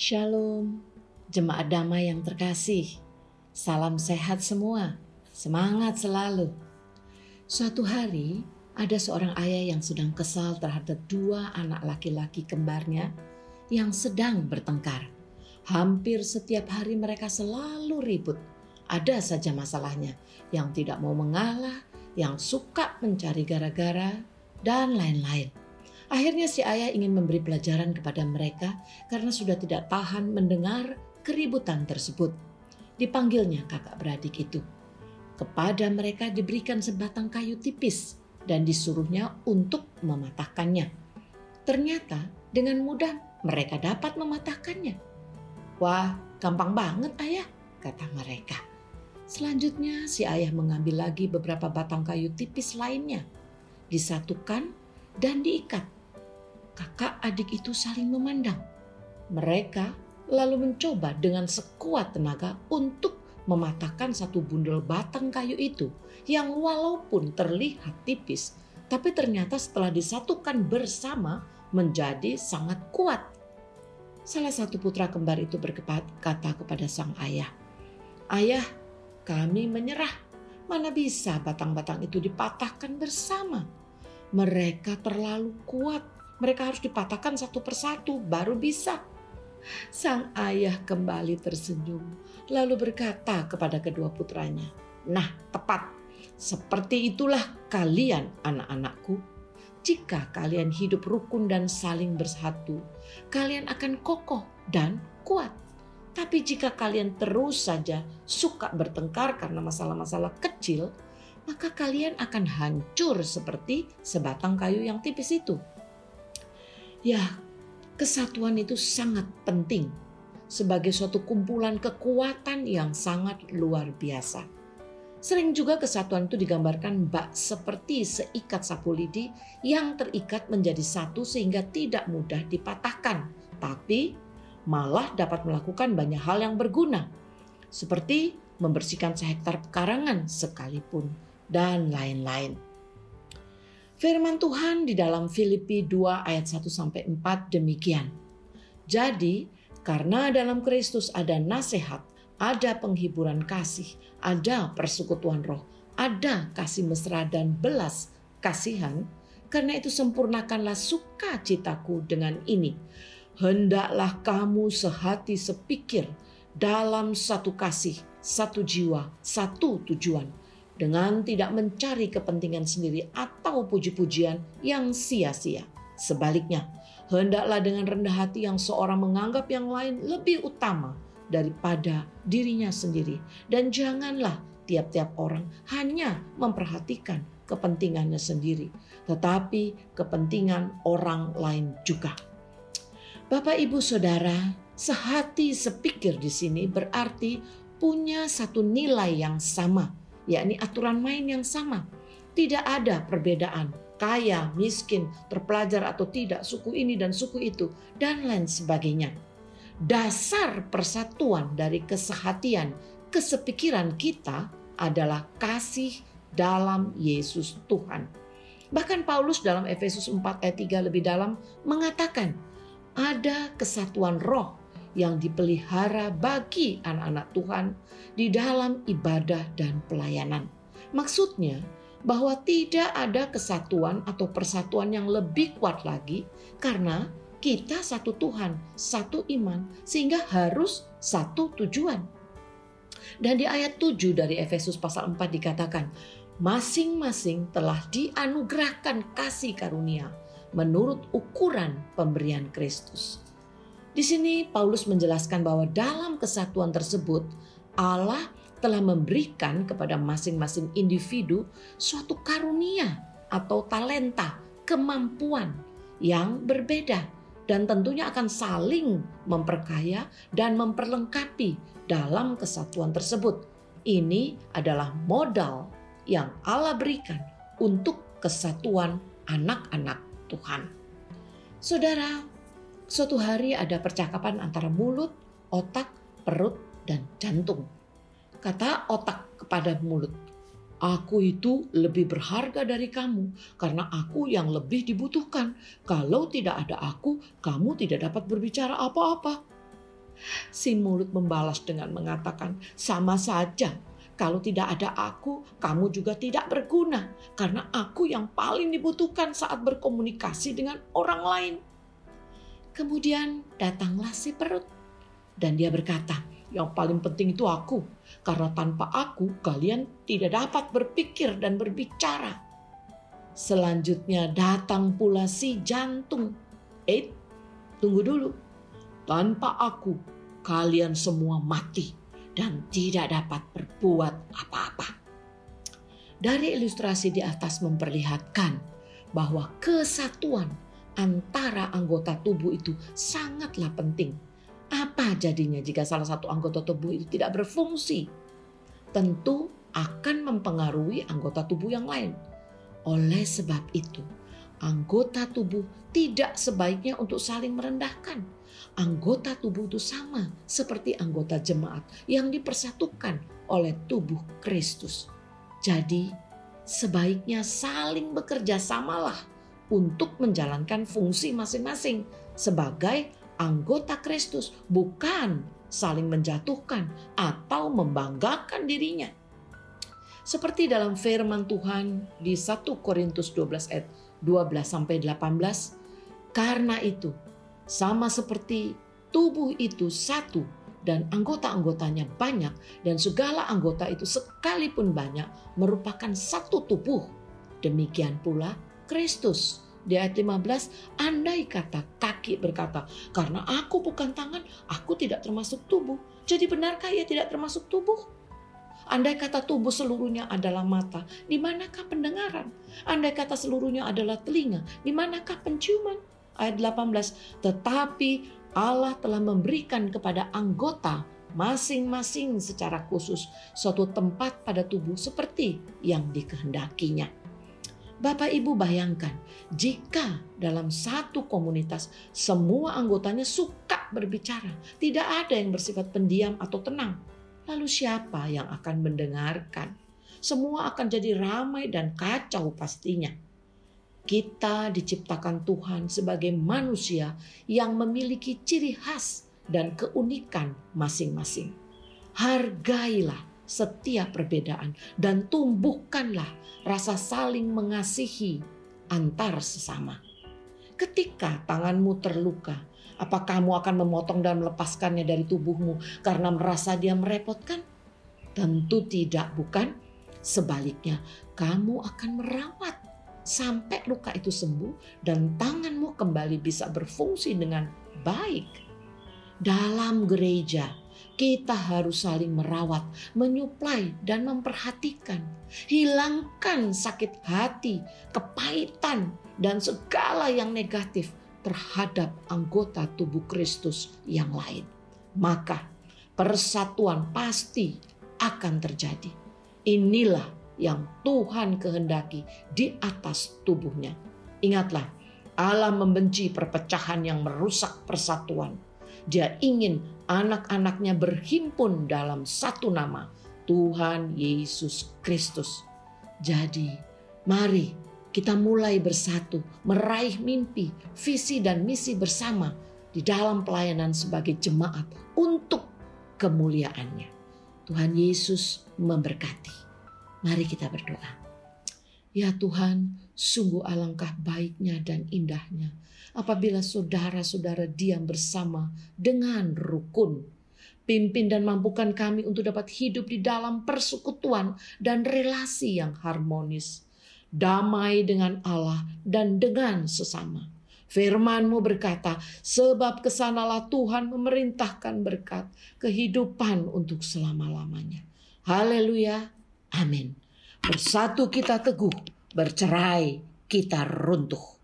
Shalom, jemaat damai yang terkasih. Salam sehat semua, semangat selalu. Suatu hari, ada seorang ayah yang sedang kesal terhadap dua anak laki-laki kembarnya yang sedang bertengkar. Hampir setiap hari mereka selalu ribut. Ada saja masalahnya, yang tidak mau mengalah, yang suka mencari gara-gara, dan lain-lain. Akhirnya si ayah ingin memberi pelajaran kepada mereka karena sudah tidak tahan mendengar keributan tersebut. Dipanggilnya kakak beradik itu. Kepada mereka diberikan sebatang kayu tipis dan disuruhnya untuk mematahkannya. Ternyata dengan mudah mereka dapat mematahkannya. Wah, gampang banget ayah, kata mereka. Selanjutnya si ayah mengambil lagi beberapa batang kayu tipis lainnya. Disatukan dan diikat kakak adik itu saling memandang. Mereka lalu mencoba dengan sekuat tenaga untuk mematahkan satu bundel batang kayu itu yang walaupun terlihat tipis, tapi ternyata setelah disatukan bersama menjadi sangat kuat. Salah satu putra kembar itu berkata kepada sang ayah, "Ayah, kami menyerah. Mana bisa batang-batang itu dipatahkan bersama? Mereka terlalu kuat mereka harus dipatahkan satu persatu baru bisa. Sang ayah kembali tersenyum lalu berkata kepada kedua putranya, "Nah, tepat. Seperti itulah kalian anak-anakku. Jika kalian hidup rukun dan saling bersatu, kalian akan kokoh dan kuat. Tapi jika kalian terus saja suka bertengkar karena masalah-masalah kecil, maka kalian akan hancur seperti sebatang kayu yang tipis itu." Ya, kesatuan itu sangat penting sebagai suatu kumpulan kekuatan yang sangat luar biasa. Sering juga kesatuan itu digambarkan bak seperti seikat sapu lidi yang terikat menjadi satu sehingga tidak mudah dipatahkan, tapi malah dapat melakukan banyak hal yang berguna, seperti membersihkan sehektar pekarangan sekalipun, dan lain-lain. Firman Tuhan di dalam Filipi 2 ayat 1 sampai 4 demikian. Jadi, karena dalam Kristus ada nasihat, ada penghiburan kasih, ada persekutuan roh, ada kasih mesra dan belas kasihan, karena itu sempurnakanlah sukacitaku dengan ini. Hendaklah kamu sehati sepikir dalam satu kasih, satu jiwa, satu tujuan dengan tidak mencari kepentingan sendiri atau puji-pujian yang sia-sia. Sebaliknya, hendaklah dengan rendah hati yang seorang menganggap yang lain lebih utama daripada dirinya sendiri, dan janganlah tiap-tiap orang hanya memperhatikan kepentingannya sendiri, tetapi kepentingan orang lain juga. Bapak, ibu, saudara, sehati sepikir di sini berarti punya satu nilai yang sama yakni aturan main yang sama. Tidak ada perbedaan kaya, miskin, terpelajar atau tidak, suku ini dan suku itu, dan lain sebagainya. Dasar persatuan dari kesehatian, kesepikiran kita adalah kasih dalam Yesus Tuhan. Bahkan Paulus dalam Efesus 4 ayat 3 lebih dalam mengatakan, ada kesatuan roh yang dipelihara bagi anak-anak Tuhan di dalam ibadah dan pelayanan. Maksudnya, bahwa tidak ada kesatuan atau persatuan yang lebih kuat lagi karena kita satu Tuhan, satu iman, sehingga harus satu tujuan. Dan di ayat 7 dari Efesus pasal 4 dikatakan, masing-masing telah dianugerahkan kasih karunia menurut ukuran pemberian Kristus. Di sini Paulus menjelaskan bahwa dalam kesatuan tersebut Allah telah memberikan kepada masing-masing individu suatu karunia atau talenta, kemampuan yang berbeda dan tentunya akan saling memperkaya dan memperlengkapi dalam kesatuan tersebut. Ini adalah modal yang Allah berikan untuk kesatuan anak-anak Tuhan. Saudara, Suatu hari ada percakapan antara mulut, otak, perut, dan jantung. Kata otak kepada mulut, Aku itu lebih berharga dari kamu karena aku yang lebih dibutuhkan. Kalau tidak ada aku, kamu tidak dapat berbicara apa-apa. Si mulut membalas dengan mengatakan, "Sama saja. Kalau tidak ada aku, kamu juga tidak berguna, karena aku yang paling dibutuhkan saat berkomunikasi dengan orang lain." Kemudian datanglah si perut, dan dia berkata, "Yang paling penting itu aku, karena tanpa aku kalian tidak dapat berpikir dan berbicara." Selanjutnya datang pula si jantung. Eh, tunggu dulu. Tanpa aku, kalian semua mati dan tidak dapat berbuat apa-apa. Dari ilustrasi di atas memperlihatkan bahwa kesatuan antara anggota tubuh itu sangatlah penting. Apa jadinya jika salah satu anggota tubuh itu tidak berfungsi? Tentu akan mempengaruhi anggota tubuh yang lain. Oleh sebab itu, anggota tubuh tidak sebaiknya untuk saling merendahkan. Anggota tubuh itu sama seperti anggota jemaat yang dipersatukan oleh tubuh Kristus. Jadi, sebaiknya saling bekerja samalah untuk menjalankan fungsi masing-masing sebagai anggota Kristus, bukan saling menjatuhkan atau membanggakan dirinya. Seperti dalam firman Tuhan di 1 Korintus 12 ayat 12 sampai 18, karena itu sama seperti tubuh itu satu dan anggota-anggotanya banyak dan segala anggota itu sekalipun banyak merupakan satu tubuh. Demikian pula Kristus. Di ayat 15, andai kata kaki berkata, karena aku bukan tangan, aku tidak termasuk tubuh. Jadi benarkah ia tidak termasuk tubuh? Andai kata tubuh seluruhnya adalah mata, di manakah pendengaran? Andai kata seluruhnya adalah telinga, di manakah penciuman? Ayat 18, tetapi Allah telah memberikan kepada anggota masing-masing secara khusus suatu tempat pada tubuh seperti yang dikehendakinya. Bapak Ibu bayangkan, jika dalam satu komunitas semua anggotanya suka berbicara, tidak ada yang bersifat pendiam atau tenang, lalu siapa yang akan mendengarkan? Semua akan jadi ramai dan kacau pastinya. Kita diciptakan Tuhan sebagai manusia yang memiliki ciri khas dan keunikan masing-masing. Hargailah setiap perbedaan dan tumbuhkanlah rasa saling mengasihi antar sesama. Ketika tanganmu terluka, apa kamu akan memotong dan melepaskannya dari tubuhmu karena merasa dia merepotkan? Tentu tidak, bukan? Sebaliknya, kamu akan merawat sampai luka itu sembuh dan tanganmu kembali bisa berfungsi dengan baik. Dalam gereja, kita harus saling merawat, menyuplai, dan memperhatikan. Hilangkan sakit hati, kepahitan, dan segala yang negatif terhadap anggota tubuh Kristus yang lain. Maka persatuan pasti akan terjadi. Inilah yang Tuhan kehendaki di atas tubuhnya. Ingatlah, Allah membenci perpecahan yang merusak persatuan. Dia ingin anak-anaknya berhimpun dalam satu nama, Tuhan Yesus Kristus. Jadi, mari kita mulai bersatu, meraih mimpi, visi, dan misi bersama di dalam pelayanan sebagai jemaat untuk kemuliaannya. Tuhan Yesus memberkati. Mari kita berdoa. Ya Tuhan, sungguh alangkah baiknya dan indahnya apabila saudara-saudara diam bersama dengan rukun. Pimpin dan mampukan kami untuk dapat hidup di dalam persekutuan dan relasi yang harmonis damai dengan Allah dan dengan sesama. Firman-Mu berkata, sebab ke sanalah Tuhan memerintahkan berkat kehidupan untuk selama-lamanya. Haleluya. Amin. Bersatu kita teguh, bercerai kita runtuh.